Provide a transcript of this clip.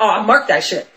Oh, mark that shit.